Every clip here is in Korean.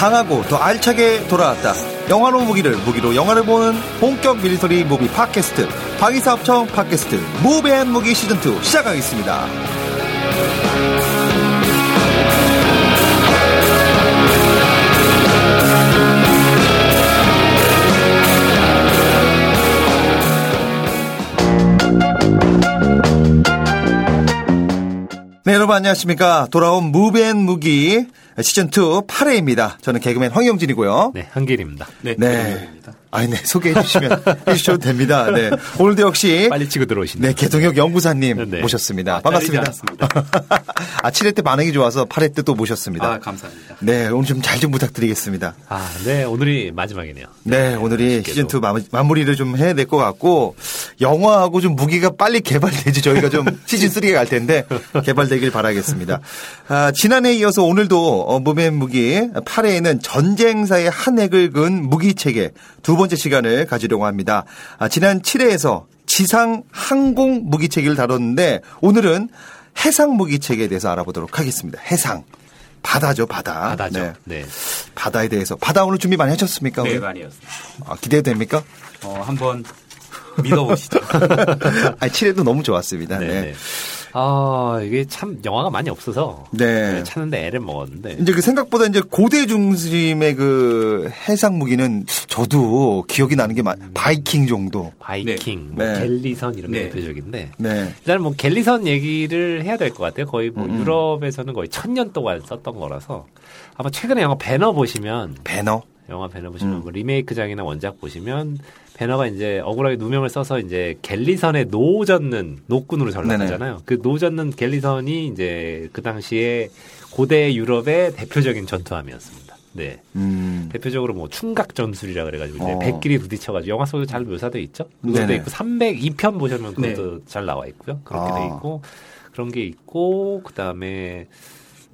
강하고 더 알차게 돌아왔다. 영화로 무기를 무기로 영화를 보는 본격 military 무비 팟캐스트 방위사업청 팟캐스트 무비앤 무기 시즌2 시작하겠습니다. 네, 여러분 안녕하십니까. 돌아온 무비앤 무기 시즌2 8회입니다. 저는 개그맨 황영진이고요. 네, 한길입니다. 네. 네. 아니, 네, 소개해 주시면 해주셔도 됩니다. 네. 오늘도 역시. 빨리 치고 들어오시네요. 네, 개동혁 연구사님 네. 모셨습니다. 아, 반갑습니다. 아, 7회 때 반응이 좋아서 8회 때 또 모셨습니다. 아, 감사합니다. 네, 오늘 좀 잘좀 좀 부탁드리겠습니다. 아, 네, 오늘이 마지막이네요. 네, 오늘이 시즌 2 마무리 를 좀 해야 될 것 같고, 영화하고 좀 무기가 빨리 개발되지 저희가 좀 시즌3가 갈 텐데, 개발되길 바라겠습니다. 아, 지난해에 이어서 오늘도 어, 무맨 무기 8회에는 전쟁사의 한 획을 그은 무기 체계 두 번째 시간을 가지려고 합니다. 아, 지난 7회에서 지상 항공 무기 체계를 다뤘는데 오늘은 해상 무기 체계에 대해서 알아보도록 하겠습니다. 해상. 바다죠, 바다. 바다죠. 네. 네. 바다에 대해서. 바다 오늘 준비 많이 하셨습니까? 네, 많이 했습니다. 아, 기대됩니까? 어, 한번 믿어보시죠. 아니, 7회도 너무 좋았습니다. 네. 네. 아, 이게 참 영화가 많이 없어서 네. 네. 찾는데 애를 먹었는데 이제 그 생각보다 이제 고대 중심의 그 해상 무기는 저도 기억이 나는 게 많, 바이킹 정도. 바이킹, 네. 뭐 네. 갤리선 이런 게 네. 대표적인데. 네. 일단 뭐 갤리선 얘기를 해야 될 것 같아요. 거의 뭐 음. 유럽에서는 거의 천 년 동안 썼던 거라서 아마 최근에 영화 벤허 보시면 벤허 영화 벤허 보시면 음. 뭐 리메이크작이나 원작 보시면 벤허가 이제 억울하게 누명을 써서 이제 갤리선에 노 젓는 노군으로 전락하잖아요. 그 노 젓는 갤리선이 이제 그 당시에 고대 유럽의 대표적인 전투함이었습니다. 네. 음. 대표적으로 뭐 충각 전술이라 그래가지고 이제 어. 배끼리 부딪혀가지고 영화 속에도 잘 묘사돼 있죠. 그것도 있고 300 2편 보시면 그것도 네. 잘 나와 있고요. 그렇게 아. 돼 있고 그런 게 있고 그 다음에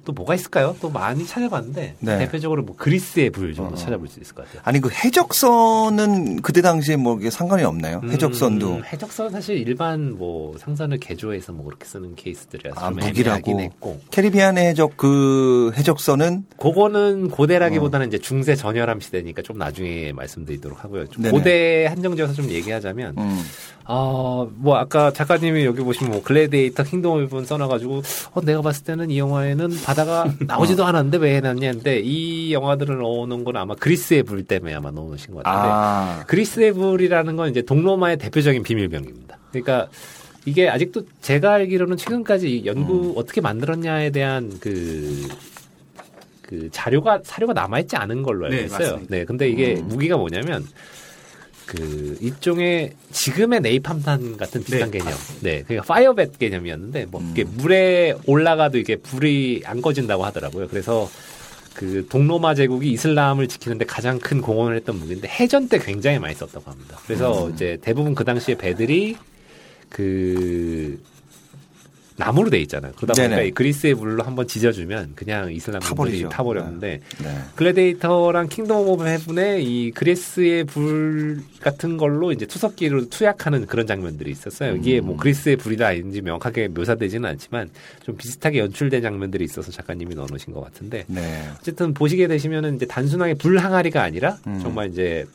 또 뭐가 있을까요? 또 많이 찾아봤는데 네. 대표적으로 뭐 그리스의 불 정도 어. 찾아볼 수 있을 것 같아요. 아니 그 해적선은 그때 당시에 뭐 상관이 없나요? 음, 해적선도 해적선 사실 일반 뭐 상선을 개조해서 뭐 그렇게 쓰는 케이스들이라서 아, 무기라고 했고 캐리비안의 해적 그 해적선은 그거는 고대라기보다는 어. 이제 중세 전열함 시대니까 좀 나중에 말씀드리도록 하고요. 고대 한정지어서 좀 얘기하자면 음. 아뭐 아까 작가님이 여기 보시면 뭐 글래디에이터 킹덤 오브 써놔가지고 어 내가 봤을 때는 이 영화에는 바 다가 나오지도 않았는데 왜 해놨냐는데 이 영화들을 넣어놓은 건 아마 그리스의 불 때문에 아마 넣어놓으신 것 같은데 아. 그리스의 불이라는 건 이제 동로마의 대표적인 비밀병깁니다. 그러니까 이게 아직도 제가 알기로는 최근까지 연구 음. 어떻게 만들었냐에 대한 그, 그 자료가, 사료가 남아있지 않은 걸로 알고 네, 있어요. 네, 네. 근데 이게 음. 무기가 뭐냐면 그 일종의 지금의 네이팜탄 같은 비슷한 네. 개념. 네, 그러니까 파이어벳 개념이었는데 뭐 음. 이게 물에 올라가도 이게 불이 안 꺼진다고 하더라고요. 그래서 그 동로마 제국이 이슬람을 지키는데 가장 큰 공헌을 했던 무기인데 해전 때 굉장히 많이 썼다고 합니다. 그래서 음. 이제 대부분 그 당시에 배들이 그 나무로 돼 있잖아요. 그러다 보니까 네네. 그리스의 불로 한번 지져주면 그냥 이슬람 군들이 타버렸는데 네. 네. 글래데이터랑 킹덤 오브 헤븐의 이 그리스의 불 같은 걸로 이제 투석기로 투약하는 그런 장면들이 있었어요. 음. 이게 뭐 그리스의 불이다 아닌지 명확하게 묘사되지는 않지만 좀 비슷하게 연출된 장면들이 있어서 작가님이 넣어놓으신 것 같은데 네. 어쨌든 보시게 되시면은 이제 단순하게 불 항아리가 아니라 음. 정말 이제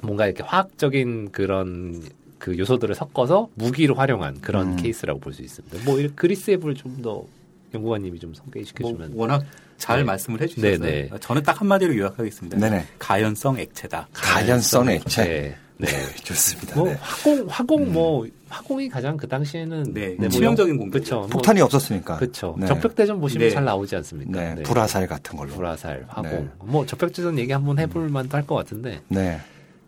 뭔가 이렇게 화학적인 그런 그 요소들을 섞어서 무기로 활용한 그런 음. 케이스라고 볼 수 있습니다. 뭐 그리스의 불 좀 더 연구관님이 좀 소개해 주시면 뭐 워낙 잘 네. 말씀을 해주셔서 네네. 저는 딱 한마디로 요약하겠습니다. 네네. 가연성 액체다. 가연성 액체. 네. 네. 네. 좋습니다. 뭐 네. 화공 화공 음. 뭐 화공이 가장 그 당시에는 네, 네 치명적인 공격. 그렇죠. 폭탄이 뭐, 없었으니까. 그렇죠. 네. 적벽대전 보시면 네. 잘 나오지 않습니까? 네. 불화살 같은 걸로. 불화살, 화공. 뭐 적벽대전 얘기 한번 해볼 만도 할 것 같은데. 네.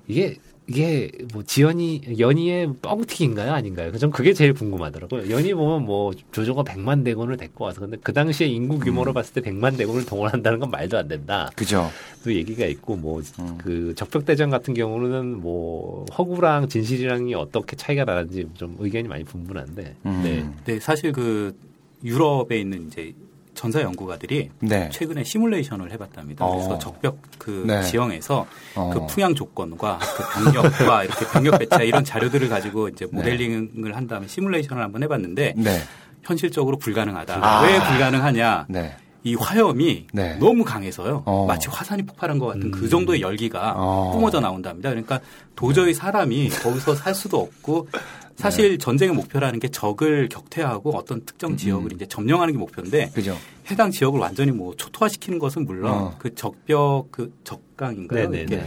이게 이게 뭐 지연이 연희의 뻥튀기인가요 아닌가요? 전 그게 제일 궁금하더라고요. 연희 보면 뭐 조조가 100만 대군을 데리고 와서 근데 그 당시에 인구 규모로 음. 봤을 때 100만 대군을 동원한다는 건 말도 안 된다. 그죠. 또 얘기가 있고 뭐그 음. 적벽대전 같은 경우는 뭐 허구랑 진실이랑이 어떻게 차이가 나는지 좀 의견이 많이 분분한데. 음. 네. 네, 사실 그 유럽에 있는 이제 전사 연구가들이 네. 최근에 시뮬레이션을 해봤답니다. 어. 그래서 적벽 그 네. 지형에서 어. 그 풍향 조건과 그 병력과 이렇게 병력 배차 이런 자료들을 가지고 이제 네. 모델링을 네. 한 다음에 시뮬레이션을 한번 해봤는데 네. 현실적으로 불가능하다. 아. 왜 불가능하냐? 네. 이 화염이 네. 너무 강해서요. 어. 마치 화산이 폭발한 것 같은 그 음. 그 정도의 열기가 어. 뿜어져 나온답니다. 그러니까 도저히 사람이 거기서 살 수도 없고 사실 네. 전쟁의 목표라는 게 적을 격퇴하고 어떤 특정 음. 지역을 음. 이제 점령하는 게 목표인데 그죠. 해당 지역을 완전히 뭐 초토화시키는 것은 물론 어. 그 적벽 그 적강인가요? 네, 네, 네.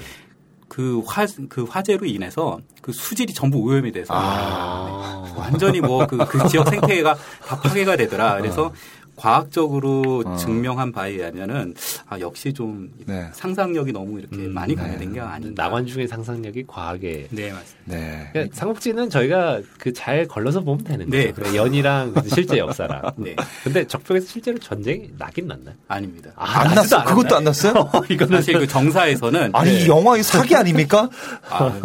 그 화, 그 화재로 인해서 그 수질이 전부 오염이 돼서 아. 네. 완전히 뭐그 그 지역 생태계가 다 파괴가 되더라. 그래서 어. 과학적으로 어. 증명한 바에 의하면은 아 역시 좀 네. 상상력이 너무 이렇게 음, 많이 가미된 네. 게 아닌가. 나관 중의 상상력이 과학에. 네 맞습니다. 네. 그러니까 삼국지는 저희가 그 잘 걸러서 보면 되는. 네. 연이랑 실제 역사랑. 네. 근데 적벽에서 실제로 전쟁이 나긴 났나요? 아닙니다. 아, 안 났어. 그것도 안 났어요? 이거는 사실 그 정사에서는 아니 네. 영화 사기 아닙니까? 아,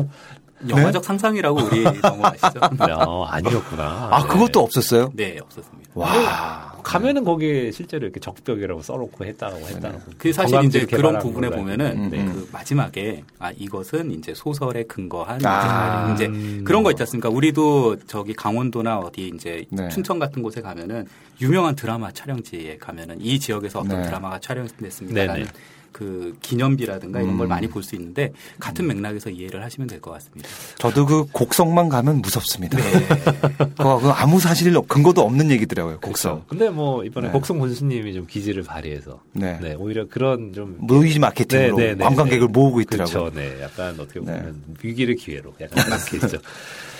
영화적 네? 상상이라고 우리 넘어가시죠. 어, 아니었구나. 아, 그것도 없었어요? 네, 없었습니다. 와. 가면은 거기에 실제로 이렇게 적벽이라고 써놓고 했다고 했다고. 그 사실 이제 그런 부분에 보면은 네. 그 마지막에 아 이것은 이제 소설에 근거한 아. 이제 그런 거 있지 않습니까? 우리도 저기 강원도나 어디 이제 네. 춘천 같은 곳에 가면은 유명한 드라마 촬영지에 가면은 이 지역에서 어떤 네. 드라마가 촬영됐습니다라는 그 기념비라든가 이런 걸 음. 많이 볼 수 있는데 같은 맥락에서 이해를 하시면 될 것 같습니다. 저도 그 곡성만 가면 무섭습니다. 네. 그 아무 사실 근거도 없는 얘기더라고요. 곡성. 그렇죠. 근데 뭐 이번에 네. 곡성 군수님이 좀 기지를 발휘해서 네. 네 오히려 그런 좀 무이지 마케팅으로 네, 네, 네, 관광객을 모으고 있더라고요. 그렇죠. 네, 약간 어떻게 보면 위기를 기회로 약간 그렇게 있죠.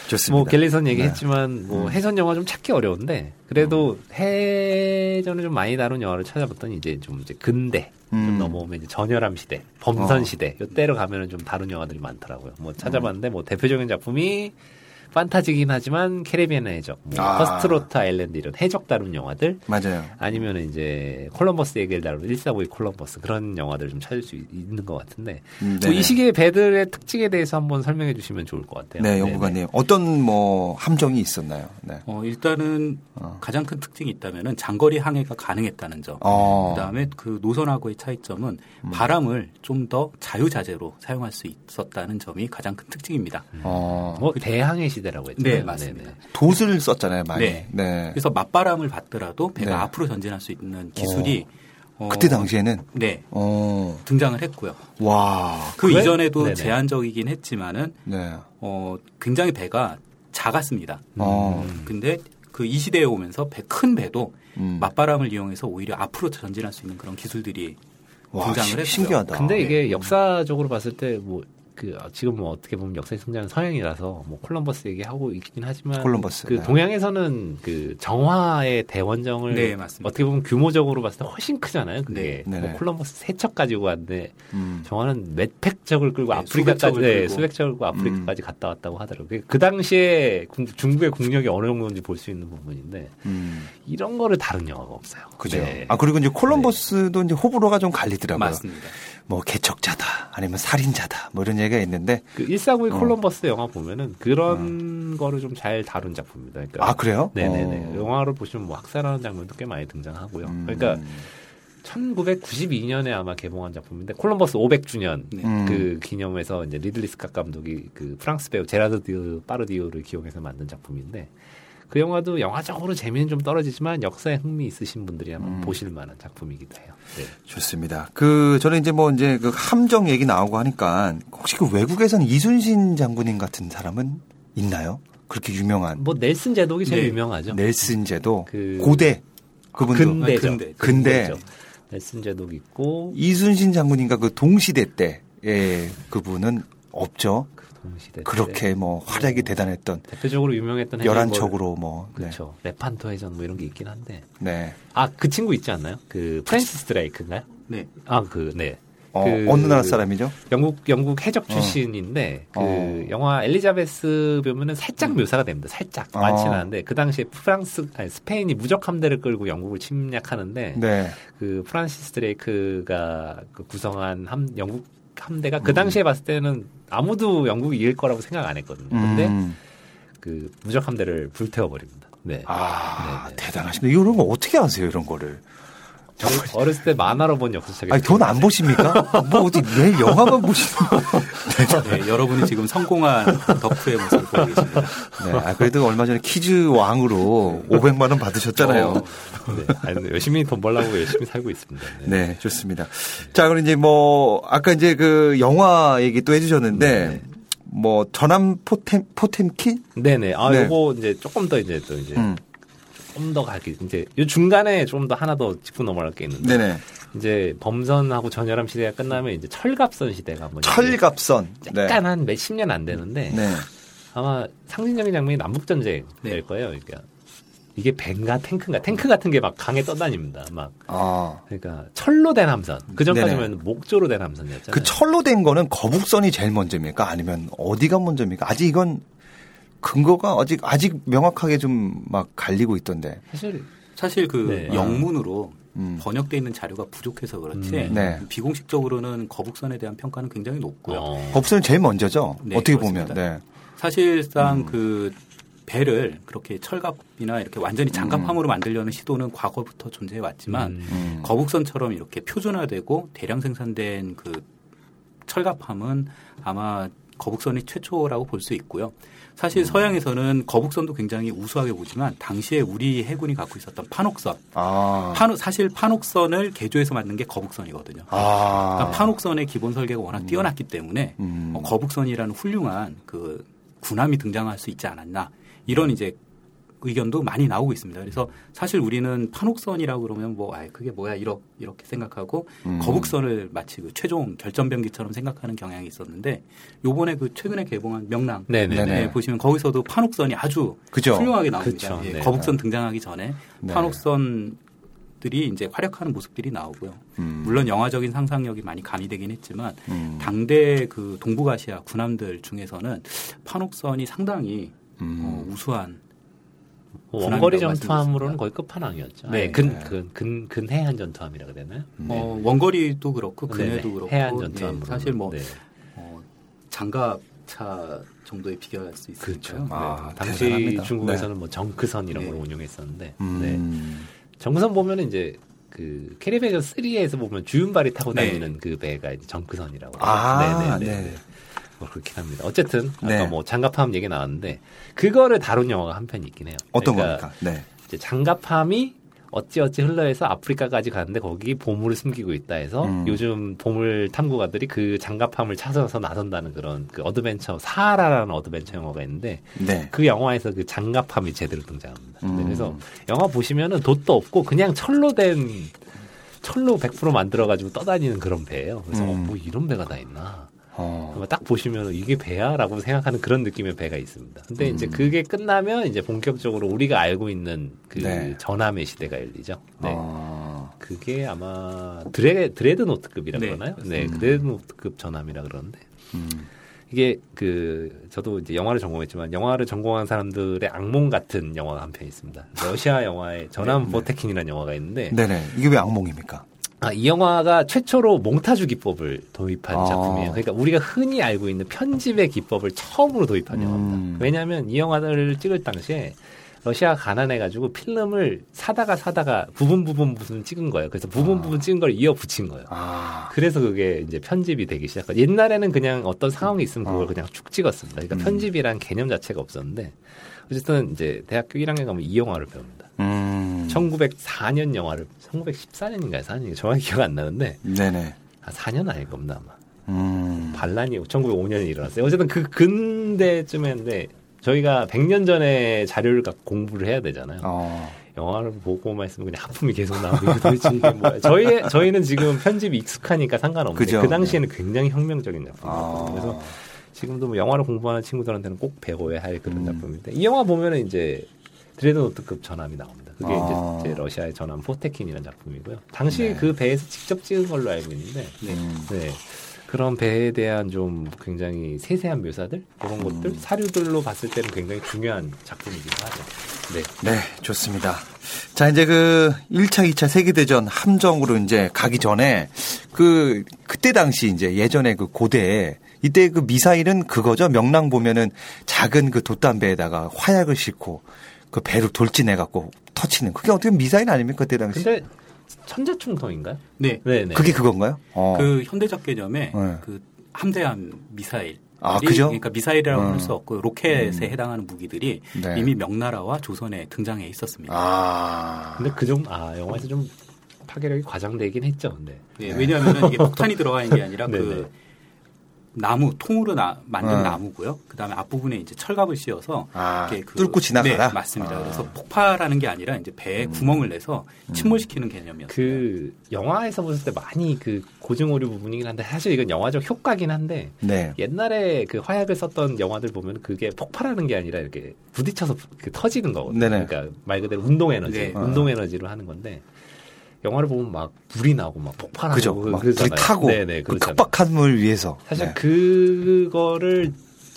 좋습니다. 뭐 갤리선 얘기했지만 네. 뭐 음. 해전 영화 좀 찾기 어려운데 그래도 음. 해전을 좀 많이 다룬 영화를 찾아봤더니 이제 좀 이제 근대 음. 좀 넘어오면 이제 전열함 시대, 범선 어. 시대 요때로 가면은 좀 다른 영화들이 많더라고요. 뭐 찾아봤는데 뭐 대표적인 작품이 판타지긴 하지만 캐리비안의 해적, 뭐 아. 컷스로트 아일랜드 이런 해적 다룬 영화들, 맞아요. 아니면 이제 콜럼버스 얘기를 다룬 1492 콜럼버스 그런 영화들 좀 찾을 수 있는 것 같은데 음, 뭐이 시기의 배들의 특징에 대해서 한번 설명해 주시면 좋을 것 같아요. 네, 연구관님 어떤 뭐 함정이 있었나요? 네. 어, 일단은 어. 가장 큰 특징이 있다면은 장거리 항해가 가능했다는 점. 어. 그다음에 그 노선하고의 차이점은 음. 바람을 좀 더 자유자재로 사용할 수 있었다는 점이 가장 큰 특징입니다. 어. 뭐 대항해 시 시대라고 했죠. 네, 맞습니다. 네네. 돛을 썼잖아요, 많이. 네. 네. 그래서 맞바람을 받더라도 배가 네. 앞으로 전진할 수 있는 기술이 어, 그때 당시에는 네 어. 등장을 했고요. 와. 그 그래? 이전에도 네네. 제한적이긴 했지만은 네. 어, 굉장히 배가 작았습니다. 어. 음. 근데 그 이 시대에 오면서 배 큰 배도 음. 맞바람을 이용해서 오히려 앞으로 전진할 수 있는 그런 기술들이 와, 등장을 했어요. 신기하다. 근데 이게 네. 역사적으로 봤을 때 뭐 그 지금 뭐 어떻게 보면 역사의 성장은 서양이라서 뭐 콜럼버스 얘기하고 있긴 하지만 콜럼버스, 그 네. 동양에서는 그 정화의 대원정을 네, 어떻게 보면 규모적으로 봤을 때 훨씬 크잖아요. 그게 네. 뭐 콜럼버스 세척 가지고 왔는데 음. 정화는 몇백 척을 끌고 네, 아프리카까지 네, 수백 척을 끌고 아프리카까지 음. 갔다 왔다고 하더라고요. 그 당시에 중국의 국력이 어느 정도인지 볼 수 있는 부분인데 음. 이런 거를 다룬 영화가 없어요. 그죠. 네. 아 그리고 이제 콜럼버스도 이제 호불호가 좀 갈리더라고요. 맞습니다. 뭐 개척자다 아니면 살인자다 뭐 이런 얘기가 있는데 그 149 어. 콜럼버스 영화 보면은 그런 어. 거를 좀 잘 다룬 작품입니다. 그러니까 아 그래요? 네네네. 어. 영화를 보시면 뭐 학살하는 장면도 꽤 많이 등장하고요. 음. 그러니까 1992년에 아마 개봉한 작품인데 콜럼버스 500주년 네. 음. 그 기념해서 이제 리들리 스캇 감독이 그 프랑스 배우 제라드 디 파르디오를 기용해서 만든 작품인데 그 영화도 영화적으로 재미는 좀 떨어지지만 역사에 흥미 있으신 분들이 아마 음. 보실 만한 작품이기도 해요. 네. 좋습니다. 그 저는 이제 뭐 이제 그 함정 얘기 나오고 하니까 혹시 그 외국에서는 이순신 장군님 같은 사람은 있나요? 그렇게 유명한. 뭐 넬슨 제독이 제일 네. 유명하죠. 넬슨 제독. 그 고대. 그분도 근대죠. 근대. 근대. 넬슨 제독 있고 이순신 장군님과 그 동시대 때의 그분은 없죠. 시대 그렇게 뭐 활약이 대단했던 대표적으로 유명했던 열한 척으로 뭐 네. 그렇죠 네. 레판토 해전 뭐 이런 게 있긴 한데 네. 아 그 친구 있지 않나요? 그 프랜시스 드레이크인가요? 네. 아그 네. 어, 그 어느 나라 사람이죠? 영국 영국 해적 어. 출신인데 어. 그 어. 영화 엘리자베스 보면은 살짝 음. 묘사가 됩니다. 살짝 어. 많지는 않은데 그 당시에 프랑스 아니 스페인이 무적 함대를 끌고 영국을 침략하는데 네. 그 프란시스 드레이크가 그 구성한 함 영국 함대가 그 당시에 봤을 때는 아무도 영국이 이길 거라고 생각 안 했거든요. 근데 음. 그 무적 함대를 불태워 버립니다. 네. 아, 네, 네. 대단하십니다. 이런 거 어떻게 아세요, 이런 거를? 어렸을 때 만화로 본 역사책. 아니, 돈 안 보십니까? 뭐 어디 매일 영화만 보시는 네, 여러분이 지금 성공한 덕후의 모습을 보고 계십니다. 네, 아, 그래도 얼마 전에 퀴즈 왕으로 500만 원 받으셨잖아요. 어, 네, 아니, 열심히 돈 벌라고 열심히 살고 있습니다. 네. 네, 좋습니다. 자, 그럼 이제 뭐 아까 이제 그 영화 얘기 또 해주셨는데. 네. 뭐 전함 포템 포템키? 네네. 아 네. 요거 이제 조금 더 이제 또 이제 음. 조금 더 가기 이제 요 중간에 좀 더 하나 더 짚고 넘어갈 게 있는데. 네네. 이제 범선하고 전열함 시대가 끝나면 이제 철갑선 시대가 뭐 철갑선 약간 네. 한 몇십 년 안 되는데 네. 아마 상징적인 장면이 남북 전쟁 네. 될 거예요. 그러니까 이게 벤가 탱크인가 탱크 같은 게 막 강에 떠다닙니다. 막 아. 그러니까 철로 된 함선. 그 전까지면 목조로 된 함선이었잖아요. 그 철로 된 거는 거북선이 제일 먼저입니까? 아니면 어디가 먼저입니까? 아직 이건 근거가 아직 아직 명확하게 좀 막 갈리고 있던데. 사실 사실 그 네. 영문으로 음. 번역돼 있는 자료가 부족해서 그렇지 음. 네. 비공식적으로는 거북선에 대한 평가는 굉장히 높고요. 어. 거북선이 제일 먼저죠. 네, 어떻게 그렇습니다. 보면. 네. 사실상 음. 그 배를 그렇게 철갑이나 이렇게 완전히 장갑함으로 음. 만들려는 시도는 과거부터 존재해 왔지만 음. 음. 거북선처럼 이렇게 표준화되고 대량 생산된 그 철갑함은 아마 거북선이 최초라고 볼 수 있고요. 사실 음. 서양에서는 거북선도 굉장히 우수하게 보지만 당시에 우리 해군이 갖고 있었던 판옥선, 아. 판옥, 사실 판옥선을 개조해서 만든 게 거북선이거든요. 아. 그러니까 판옥선의 기본 설계가 워낙 음. 뛰어났기 때문에 음. 어, 거북선이라는 훌륭한 그 군함이 등장할 수 있지 않았나 이런 이제 의견도 많이 나오고 있습니다. 그래서 사실 우리는 판옥선이라고 그러면 뭐, 아, 그게 뭐야, 이렇게, 이렇게 생각하고 음. 거북선을 마치 그 최종 결전병기처럼 생각하는 경향이 있었는데 요번에 그 최근에 개봉한 명랑. 네네. 네, 보시면 거기서도 판옥선이 아주 그죠. 훌륭하게 나옵니다. 예, 네. 거북선 등장하기 전에 네. 판옥선 들이 이제 활약하는 모습들이 나오고요. 음. 물론 영화적인 상상력이 많이 가미되긴 했지만 음. 당대 그 동북아시아 군함들 중에서는 판옥선이 상당히 음. 어, 우수한 뭐 원거리 전투함으로는 거의 끝판왕이었죠. 네, 근, 근, 근, 근해안 전투함이라고 해야 되나요? 네. 어, 원거리도 그렇고 근해도 네네. 그렇고 해안 전투함 네, 사실 뭐 네. 어, 장갑차 정도에 비교할 수 있으니까요. 그렇죠. 아, 네. 당시 대단합니다. 중국에서는 뭐 정크선 이런 네. 걸 운용했었는데 음. 네. 정크선 보면 이제 그 캐리베이저 3에서 보면 주윤발이 타고 다니는 그 배가 이제 정크선이라고. 아, 네, 네. 네. 뭐 그렇긴 합니다. 어쨌든 아까 네. 뭐 장갑함 얘기 나왔는데 그거를 다룬 영화가 한편 있긴 해요. 어떤 그러니까 겁니까? 네. 이제 장갑함이 어찌어찌 흘러해서 아프리카까지 가는데 거기 보물을 숨기고 있다 해서 음. 요즘 보물 탐구가들이 그 장갑함을 찾아서 나선다는 그런 그 adventure 사하라라는 adventure 영화가 있는데 네. 그 영화에서 그 장갑함이 제대로 등장합니다. 음. 그래서 영화 보시면은 돛도 없고 그냥 철로 된 철로 100% 만들어가지고 떠다니는 그런 배예요. 그래서 음. 어, 뭐 이런 배가 다 있나. 어. 딱 보시면 이게 배야라고 생각하는 그런 느낌의 배가 있습니다. 근데 음. 이제 그게 끝나면 이제 본격적으로 우리가 알고 있는 그 네. 전함의 시대가 열리죠. 네. 어. 그게 아마 드레 드레드노트급이라 네. 그러나요? 네, 음. 드레드노트급 전함이라 그러는데. 음. 이게 그 저도 이제 영화를 전공했지만 영화를 전공한 사람들의 악몽 같은 영화가 한 편 있습니다. 러시아 영화의 전함 네, 포템킨이라는 영화가 있는데. 네네. 이게 왜 악몽입니까? 아, 이 영화가 최초로 몽타주 기법을 도입한 아. 작품이에요. 그러니까 우리가 흔히 알고 있는 편집의 기법을 처음으로 도입한 음. 영화입니다. 왜냐하면 이 영화를 찍을 당시에 러시아가 가난해가지고 필름을 사다가 사다가 부분 부분 무슨 찍은 거예요. 그래서 부분 아. 부분 찍은 걸 이어 붙인 거예요. 아. 그래서 그게 이제 편집이 되기 시작한. 옛날에는 그냥 어떤 상황이 있으면 그걸 아. 그냥 쭉 찍었습니다. 그러니까 음. 편집이란 개념 자체가 없었는데 어쨌든 이제 대학교 1학년 가면 이 영화를 배웁니다. 음. 1904년 영화를 1914년인가요? 4년인가 정확히 기억 안 나는데. 네네. 아, 4년 아닐 겁니다 아마. 음. 반란이 1905년에 일어났어요. 어쨌든 그 근대쯤인데 저희가 100년 전에 자료를 갖고 공부를 해야 되잖아요. 어. 영화를 보고만 있으면 그냥 하품이 계속 나오고 도대체 이게 뭐야. 저희, 저희는 지금 편집이 익숙하니까 상관없는데 그죠? 그 당시에는 굉장히 혁명적인 작품이었거든요. 아. 그래서 지금도 뭐 영화를 공부하는 친구들한테는 꼭 배워야 할 그런 음. 작품인데 이 영화 보면은 이제 드레드노트급 전함이 나옵니다. 그게 아. 이제 러시아의 전함 포테킨이라는 작품이고요. 당시 네. 그 배에서 직접 찍은 걸로 알고 있는데 네. 음. 네. 그런 배에 대한 좀 굉장히 세세한 묘사들 그런 음. 것들 사료들로 봤을 때는 굉장히 중요한 작품이기도 하죠. 네. 네, 좋습니다. 자, 이제 그 1차, 2차 세계대전 함정으로 이제 가기 전에 그 그때 당시 이제 예전에 그 고대에 이때 그 미사일은 그거죠. 명랑 보면은 작은 그 돛담배에다가 화약을 싣고 그 배로 돌진해 갖고 터치는 그게 어떻게 미사일 아닙니까 그때 당시? 근데 천자충통인가요? 네. 네, 네. 그게 그건가요? 어. 그 현대적 개념에 네. 그 함대함 미사일 아, 그죠? 그러니까 미사일이라고 어. 할수 없고 로켓에 음. 해당하는 무기들이 네. 이미 명나라와 조선에 등장해 있었습니다. 아. 근데 그 정도 아 영화에서 좀 파괴력이 과장되긴 했죠. 근데 네. 네. 왜냐하면 이게 폭탄이 들어가 있는 게 아니라 그 네, 네. 나무 통으로 나, 만든 어. 나무고요. 그다음에 앞부분에 이제 철갑을 씌워서 아, 이렇게 그, 뚫고 지나가라. 네, 맞습니다. 아. 그래서 폭발하는 게 아니라 이제 배에 음. 구멍을 내서 음. 침몰시키는 개념이었어요. 그 영화에서 보실 때 많이 그 고증 오류 부분이긴 한데 사실 이건 영화적 효과긴 한데 네. 옛날에 그 화약을 썼던 영화들 보면 그게 폭발하는 게 아니라 이렇게 부딪혀서 그 터지는 거거든요. 네네. 그러니까 말 그대로 운동 에너지, 네. 운동 에너지로 하는 건데 영화를 보면 막 불이 나고 막 폭발하고 그죠. 막 불이 타고 네네, 그 급박한 물 위해서 사실 네. 그거를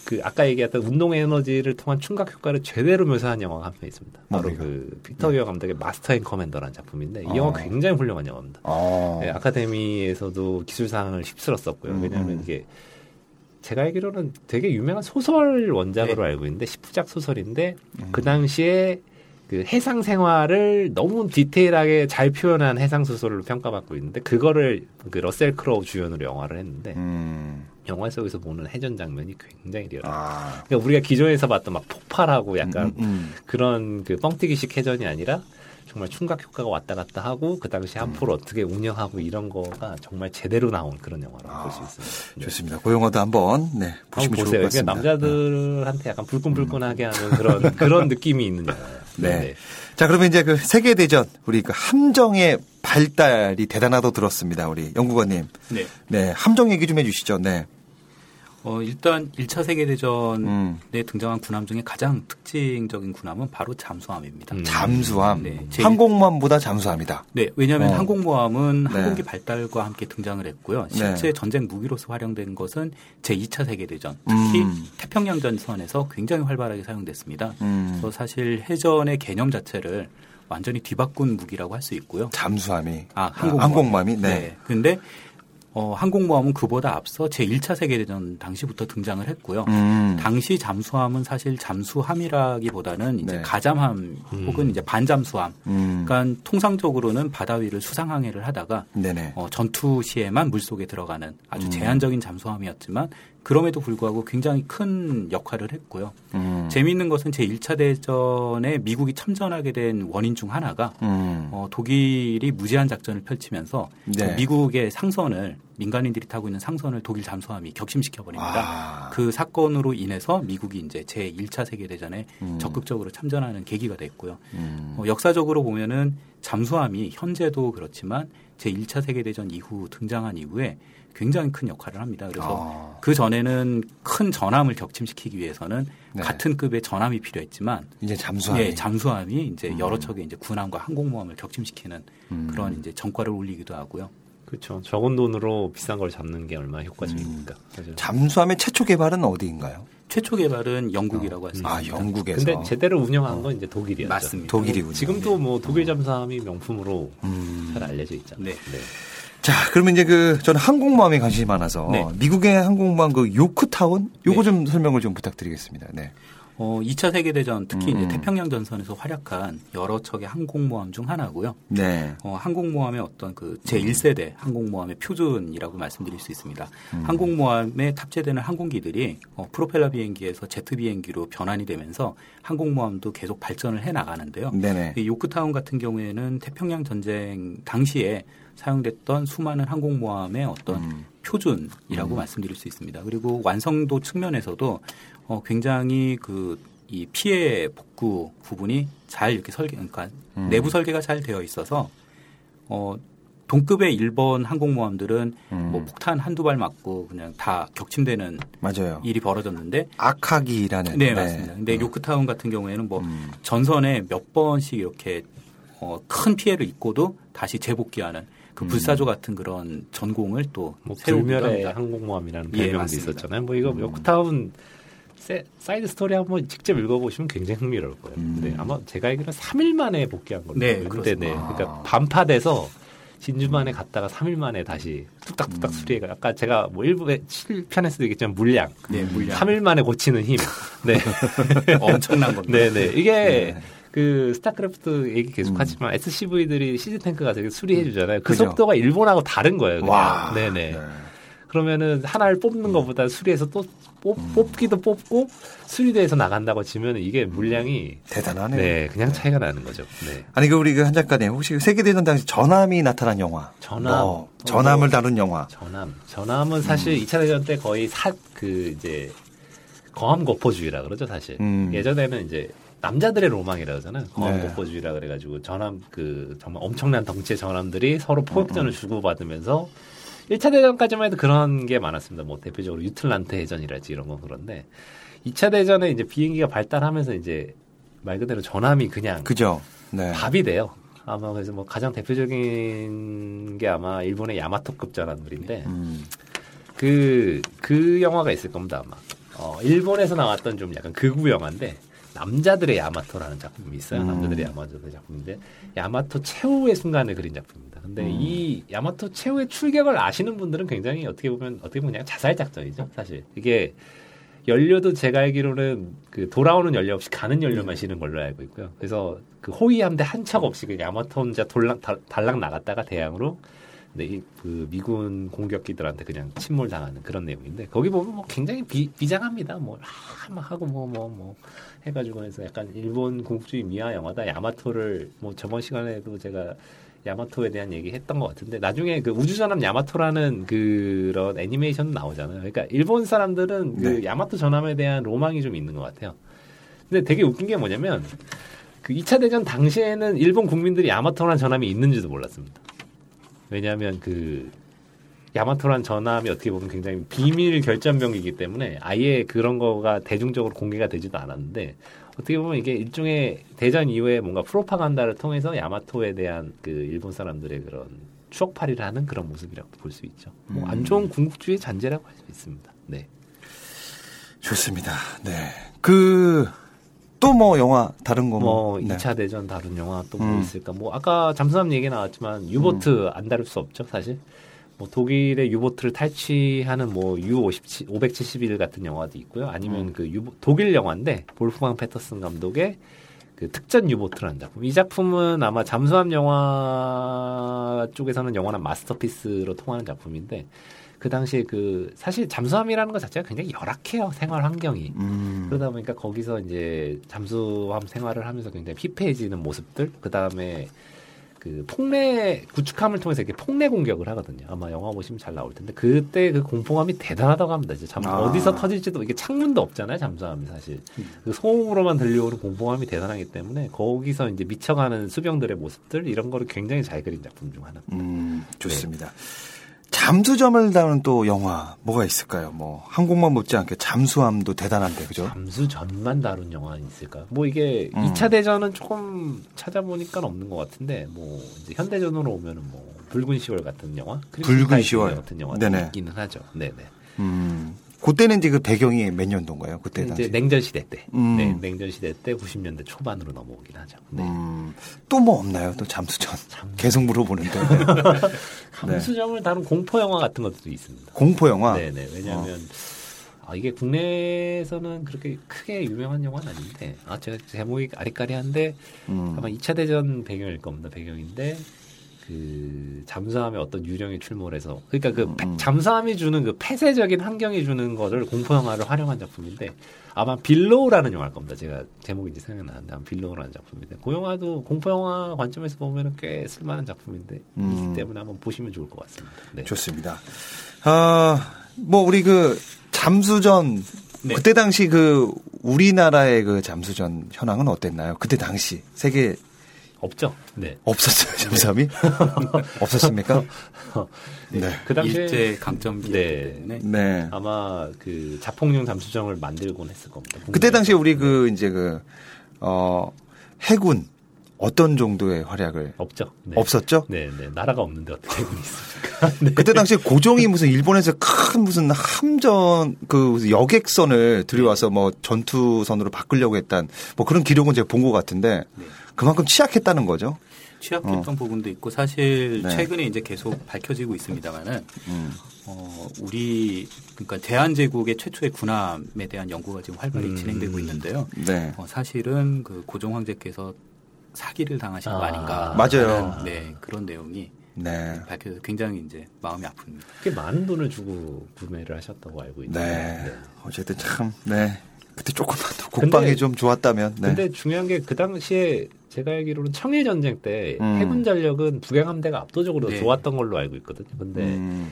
그 아까 얘기했던 운동 에너지를 통한 충각 효과를 제대로 묘사한 영화가 한 편 있습니다. 바로 머리가. 그 피터 네. 감독의 마스터 앤 커맨더라는 작품인데 이 영화 어. 굉장히 훌륭한 영화입니다. 어. 네, 아카데미에서도 기술상을 휩쓸었었고요. 음. 왜냐하면 이게 제가 알기로는 되게 유명한 소설 원작으로 네. 알고 있는데 10부작 소설인데 음. 그 당시에 그 해상 생활을 너무 디테일하게 잘 표현한 해상 소설로 평가받고 있는데 그거를 그 러셀 크로우 주연으로 영화를 했는데 음. 영화 속에서 보는 해전 장면이 굉장히 리얼해요. 아. 그러니까 우리가 기존에서 봤던 막 폭발하고 약간 음, 음, 음. 그런 그 뻥튀기식 해전이 아니라 정말 충각 효과가 왔다 갔다 하고 그 당시 한포를 음. 어떻게 운영하고 이런 거가 정말 제대로 나온 그런 영화라고 아, 볼수 있습니다. 네. 좋습니다. 그 영화도 한번 네, 보시면 한번 좋을 것 같습니다. 남자들한테 약간 불끈불끈하게 하는 그런 그런 느낌이 있는 영화예요. 네. 네. 자, 그러면 이제 그 세계 대전, 우리 그 함정의 발달이 대단하다고 들었습니다. 우리 연구관님. 네. 네. 함정 얘기 좀 해주시죠. 네. 어, 일단 1차 세계대전에 음. 등장한 군함 중에 가장 특징적인 군함은 바로 잠수함입니다. 음. 잠수함. 네, 항공모함보다 잠수함이다. 네, 왜냐하면 어. 항공모함은 네. 항공기 발달과 함께 등장을 했고요. 실제 네. 전쟁 무기로서 활용된 것은 제2차 세계대전, 특히 음. 태평양 전선에서 굉장히 활발하게 사용됐습니다. 음. 그래서 사실 해전의 개념 자체를 완전히 뒤바꾼 무기라고 할 수 있고요. 잠수함이. 아, 항공모함. 항공모함이. 네. 네. 근데 어, 항공모함은 그보다 앞서 제1차 세계대전 당시부터 등장을 했고요. 음. 당시 잠수함은 사실 잠수함이라기보다는 이제 네. 가잠함 음. 혹은 이제 반잠수함. 음. 그러니까 통상적으로는 바다 위를 수상 항해를 하다가 어, 전투 시에만 물속에 들어가는 아주 음. 제한적인 잠수함이었지만 그럼에도 불구하고 굉장히 큰 역할을 했고요. 음. 재미있는 것은 제 1차 대전에 미국이 참전하게 된 원인 중 하나가 음. 어, 독일이 무제한 작전을 펼치면서 네. 미국의 상선을 민간인들이 타고 있는 상선을 독일 잠수함이 격심시켜 버립니다. 아. 그 사건으로 인해서 미국이 이제 제 1차 세계 대전에 음. 적극적으로 참전하는 계기가 됐고요. 음. 어, 역사적으로 보면은 잠수함이 현재도 그렇지만 제 1차 세계 대전 이후 등장한 이후에 굉장히 큰 역할을 합니다. 그래서 아. 그 전에는 큰 전함을 격침시키기 위해서는 네. 같은 급의 전함이 필요했지만 이제 잠수함이 예, 잠수함이 이제 음. 여러 척의 이제 군함과 항공모함을 격침시키는 음. 그런 이제 정과를 올리기도 하고요. 그렇죠. 적은 돈으로 비싼 걸 잡는 게 얼마나 효과적입니까? 음. 잠수함의 최초 개발은 어디인가요? 최초 개발은 영국이라고 아, 있습니다. 아, 영국에서. 근데 제대로 운영한 건 이제 독일이었죠. 맞습니다. 독일이 운영. 지금도 뭐 독일 잠수함이 명품으로 음. 잘 알려져 있잖아요. 네. 네. 자, 그러면 이제 그 저는 항공모함에 관심이 많아서 네. 미국의 항공모함 그 요크타운 요거 네. 좀 설명을 좀 부탁드리겠습니다. 네. 어, 2차 세계대전 특히 음. 이제 태평양 전선에서 활약한 여러 척의 항공모함 중 하나고요. 네. 어, 항공모함의 어떤 그 제1세대 항공모함의 표준이라고 말씀드릴 수 있습니다. 음. 항공모함에 탑재되는 항공기들이 어, 프로펠러 비행기에서 제트 비행기로 변환이 되면서 항공모함도 계속 발전을 해 나가는데요. 네네. 이 요크타운 같은 경우에는 태평양 전쟁 당시에 사용됐던 수많은 항공모함의 어떤 음. 표준이라고 음. 말씀드릴 수 있습니다. 그리고 완성도 측면에서도 어, 굉장히 그 이 피해 복구 부분이 잘 이렇게 설계, 그러니까 음. 내부 설계가 잘 되어 있어서 어, 동급의 일본 항공모함들은 음. 뭐 폭탄 한두 발 맞고 그냥 다 격침되는 맞아요. 일이 벌어졌는데 악하기라는 네, 네. 맞습니다. 근데 음. 요크타운 같은 경우에는 뭐 음. 전선에 몇 번씩 이렇게 어, 큰 피해를 입고도 다시 재복귀하는 그 음. 불사조 같은 그런 전공을 또뭐 불멸의 항공모함이라는 예, 별명도 예, 있었잖아요. 뭐 이거 음. 요크타운 side story 한번 직접 읽어보시면 굉장히 흥미로울 거예요. 음. 네, 아마 제가 알기로는 3일 만에 복귀한 걸로. 네, 그때 네. 그러니까 반파돼서 진주만에 갔다가 3일 만에 다시 뚝딱뚝딱 음. 수리해가. 아까 제가 뭐 1부에 7편에서도 얘기했지만 물량. 네, 물량. 3일 만에 고치는 힘. 네. 엄청난 겁니다. 네네. 네. 이게 네. 그 스타크래프트 얘기 계속하지만 음. SCV들이 시즈 탱크가 되게 수리해 주잖아요. 그 그죠? 속도가 일본하고 다른 거예요. 그냥. 와. 네네. 네. 그러면은 하나를 뽑는 것보다 수리해서 또 뽑, 음. 뽑기도 뽑고 수리대에서 나간다고 치면 이게 물량이 대단하네요. 네, 그냥 차이가 나는 거죠. 네. 아니 그 우리 그 한 작가님 혹시 세계대전 당시 전함이 나타난 영화? 전함. 뭐, 전함을 다룬 영화. 전함. 전함은 사실 음. 2차 대전 때 거의 사 그 이제 거함 거포주의라 그러죠 사실. 음. 예전에는 이제 남자들의 로망이라 그러잖아요. 거함거포주의라 그래가지고 전함 그 정말 엄청난 덩치의 전함들이 서로 포격전을 음. 주고받으면서 1차 대전까지만 해도 그런 게 많았습니다. 뭐 대표적으로 유틀란트 해전이라지 이런 건 그런데 2차 대전에 이제 비행기가 발달하면서 이제 말 그대로 전함이 그냥 그죠. 네. 밥이 돼요. 아마 그래서 뭐 가장 대표적인 게 아마 일본의 야마토급 전함들인데 음. 그, 그 영화가 있을 겁니다, 아마. 어, 일본에서 나왔던 좀 약간 극우 영화인데 남자들의 야마토라는 작품이 있어요. 음. 남자들의 야마토의 작품인데 야마토 최후의 순간을 그린 작품입니다. 근데 음. 이 야마토 최후의 출격을 아시는 분들은 굉장히 어떻게 보면 어떻게 보면 그냥 자살 작전이죠. 사실 이게 연료도 제가 알기로는 그 돌아오는 연료 없이 가는 연료만 실는 걸로 알고 있고요. 그래서 그 호위 함대 한 척 없이 그 야마토 혼자 돌랑 달랑 나갔다가 대양으로 네, 그 미군 공격기들한테 그냥 침몰 당하는 그런 내용인데 거기 보면 뭐 굉장히 비, 비장합니다. 뭐 아, 하고 뭐 뭐뭐 뭐, 뭐 해가지고 해서 약간 일본 궁극주의 미화 영화다. 야마토를 뭐 저번 시간에도 제가 야마토에 대한 얘기 했던 것 같은데 나중에 그 우주전함 야마토라는 그런 애니메이션 나오잖아요. 그러니까 일본 사람들은 그 네. 야마토 전함에 대한 로망이 좀 있는 것 같아요. 근데 되게 웃긴 게 뭐냐면 그 2차 대전 당시에는 일본 국민들이 야마토라는 전함이 있는지도 몰랐습니다. 왜냐하면 그 야마토란 전함이 어떻게 보면 굉장히 비밀 결전병이기 때문에 아예 그런 거가 대중적으로 공개가 되지도 않았는데 어떻게 보면 이게 일종의 대전 이후에 뭔가 프로파간다를 통해서 야마토에 대한 그 일본 사람들의 그런 추억팔이를 하는 그런 모습이라고 볼 수 있죠. 뭐 음. 뭐안 좋은 궁극주의 잔재라고 할 수 있습니다. 네. 좋습니다. 네. 그, 또 뭐 영화 다른 거 뭐. 뭐 2차 네. 대전 다룬 영화 또뭐 음. 있을까? 뭐 아까 잠수함 얘기 나왔지만 유보트 음. 안 다룰 수 없죠, 사실. 뭐 독일의 유보트를 탈취하는 뭐 U57 571 같은 영화도 있고요. 아니면 음. 그 유보, 독일 영화인데 볼프강 패터슨 감독의 그 특전 유보트라는 작품. 이 작품은 아마 잠수함 영화 쪽에서는 영원한 마스터피스로 통하는 작품인데 그 당시에 그 사실 잠수함이라는 것 자체가 굉장히 열악해요 생활 환경이 음. 그러다 보니까 거기서 이제 잠수함 생활을 하면서 굉장히 피폐해지는 모습들 그 다음에 그 폭내 구축함을 통해서 이렇게 폭내 공격을 하거든요. 아마 영화 보시면 잘 나올 텐데 그때 그 공포감이 대단하다고 합니다. 이제 잠 아. 어디서 터질지도 이게 창문도 없잖아요. 잠수함이 사실 음. 그 소음으로만 들려오는 공포감이 대단하기 때문에 거기서 이제 미쳐가는 수병들의 모습들 이런 거를 굉장히 잘 그린 작품 중 하나입니다. 음, 좋습니다. 네. 잠수점을 다룬 또 영화 뭐가 있을까요? 뭐 한국만 못지않게 잠수함도 대단한데 그죠? 잠수전만 다룬 영화 있을까? 뭐 이게 음. 2차 대전은 조금 찾아보니까 없는 것 같은데 뭐 이제 현대전으로 오면은 뭐 붉은 10월 같은 영화, 붉은 10월 같은 영화 있기는 하죠. 네네. 음. 그때는 이제 그 배경이 몇 년도인가요? 그때 당시. 이제 냉전 시대 때. 음. 네, 냉전 시대 때 90년대 초반으로 넘어오긴 하죠. 네. 음. 또뭐 없나요? 또 잠수전. 잠수... 계속 물어보는데. 잠수정을 다룬 공포 영화 같은 것도 있습니다. 공포 영화? 네, 네. 왜냐하면 어. 아, 이게 국내에서는 그렇게 크게 유명한 영화는 아닌데, 아, 제가 제목이 아리까리한데, 음. 아마 2차 대전 배경일 겁니다. 배경인데, 그 잠수함의 어떤 유령이 출몰해서 그러니까 그 음. 잠수함이 주는 그 폐쇄적인 환경이 주는 거를 공포 영화를 활용한 작품인데 아마 빌로우라는 영화일 겁니다. 제가 제목이 이제 생각나는데 아마 빌로우라는 작품인데 그 영화도 공포 영화 관점에서 보면은 꽤 쓸만한 작품인데 음. 때문에 한번 보시면 좋을 것 같습니다. 네. 좋습니다. 아뭐 우리 그 잠수전 네. 그때 당시 그 우리나라의 그 잠수전 현황은 어땠나요? 그때 당시 세계 없죠. 네. 없었어요, 잠수함이? 네. 없었습니까? 네. 네. 그 당시에 일제 강점기 네. 때문에 네. 아마 그 자폭용 잠수정을 만들곤 했을 겁니다. 그때 당시에 우리 그 이제 그 어, 해군 어떤 정도의 활약을 없죠. 네. 없었죠? 네, 네. 나라가 없는데 어떻게 해군이 있습니까? 네. 그때 당시에 고종이 무슨 일본에서 큰 무슨 함전 그 여객선을 들여와서 뭐 전투선으로 바꾸려고 했던 뭐 그런 기록은 제가 본 것 같은데 네. 그만큼 취약했다는 거죠. 취약했던 어. 부분도 있고 사실 네. 최근에 이제 계속 밝혀지고 있습니다만은 음. 어, 우리 그러니까 대한제국의 최초의 군함에 대한 연구가 지금 활발히 음. 진행되고 있는데요. 네. 어, 사실은 그 고종 황제께서 사기를 당하신 아. 거 아닌가. 맞아요. 네 그런 내용이 네. 밝혀서 굉장히 이제 마음이 아픕니다. 꽤 많은 돈을 주고 구매를 하셨다고 알고 있는데. 네. 네. 어쨌든 참, 네. 그때 조금만 더 국방이 좀 좋았다면. 네. 근데 중요한 게 그 당시에 제가 알기로는 청일 전쟁 때 음. 해군 전력은 북양 함대가 압도적으로 네. 좋았던 걸로 알고 있거든요. 근데 음.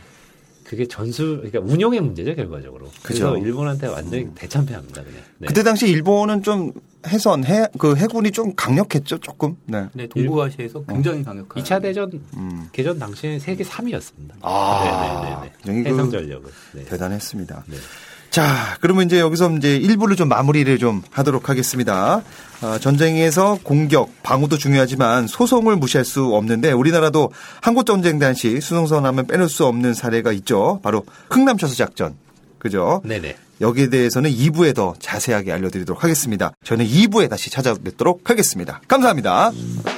그게 전술 그러니까 운영의 문제죠 결과적으로. 그래서 그죠. 일본한테 완전히 음. 대참패합니다 그냥. 네. 그때 당시 일본은 좀 해선 해 그 해군이 좀 강력했죠 조금. 네. 네 동북아시아에서 굉장히 강력한. 2차 대전 음. 개전 당시에 세계 3위였습니다. 아, 네네네. 네, 해상 전력은 네. 대단했습니다. 네. 자, 그러면 이제 여기서 이제 일부를 좀 마무리를 좀 하도록 하겠습니다. 어, 전쟁에서 공격, 방어도 중요하지만 소송을 무시할 수 없는데 우리나라도 한국 전쟁 당시 수송선 하면 빼놓을 수 없는 사례가 있죠. 바로 흥남 처수 작전. 그죠? 네네. 여기에 대해서는 2부에 더 자세하게 알려드리도록 하겠습니다. 저는 2부에 다시 찾아뵙도록 하겠습니다. 감사합니다. 음.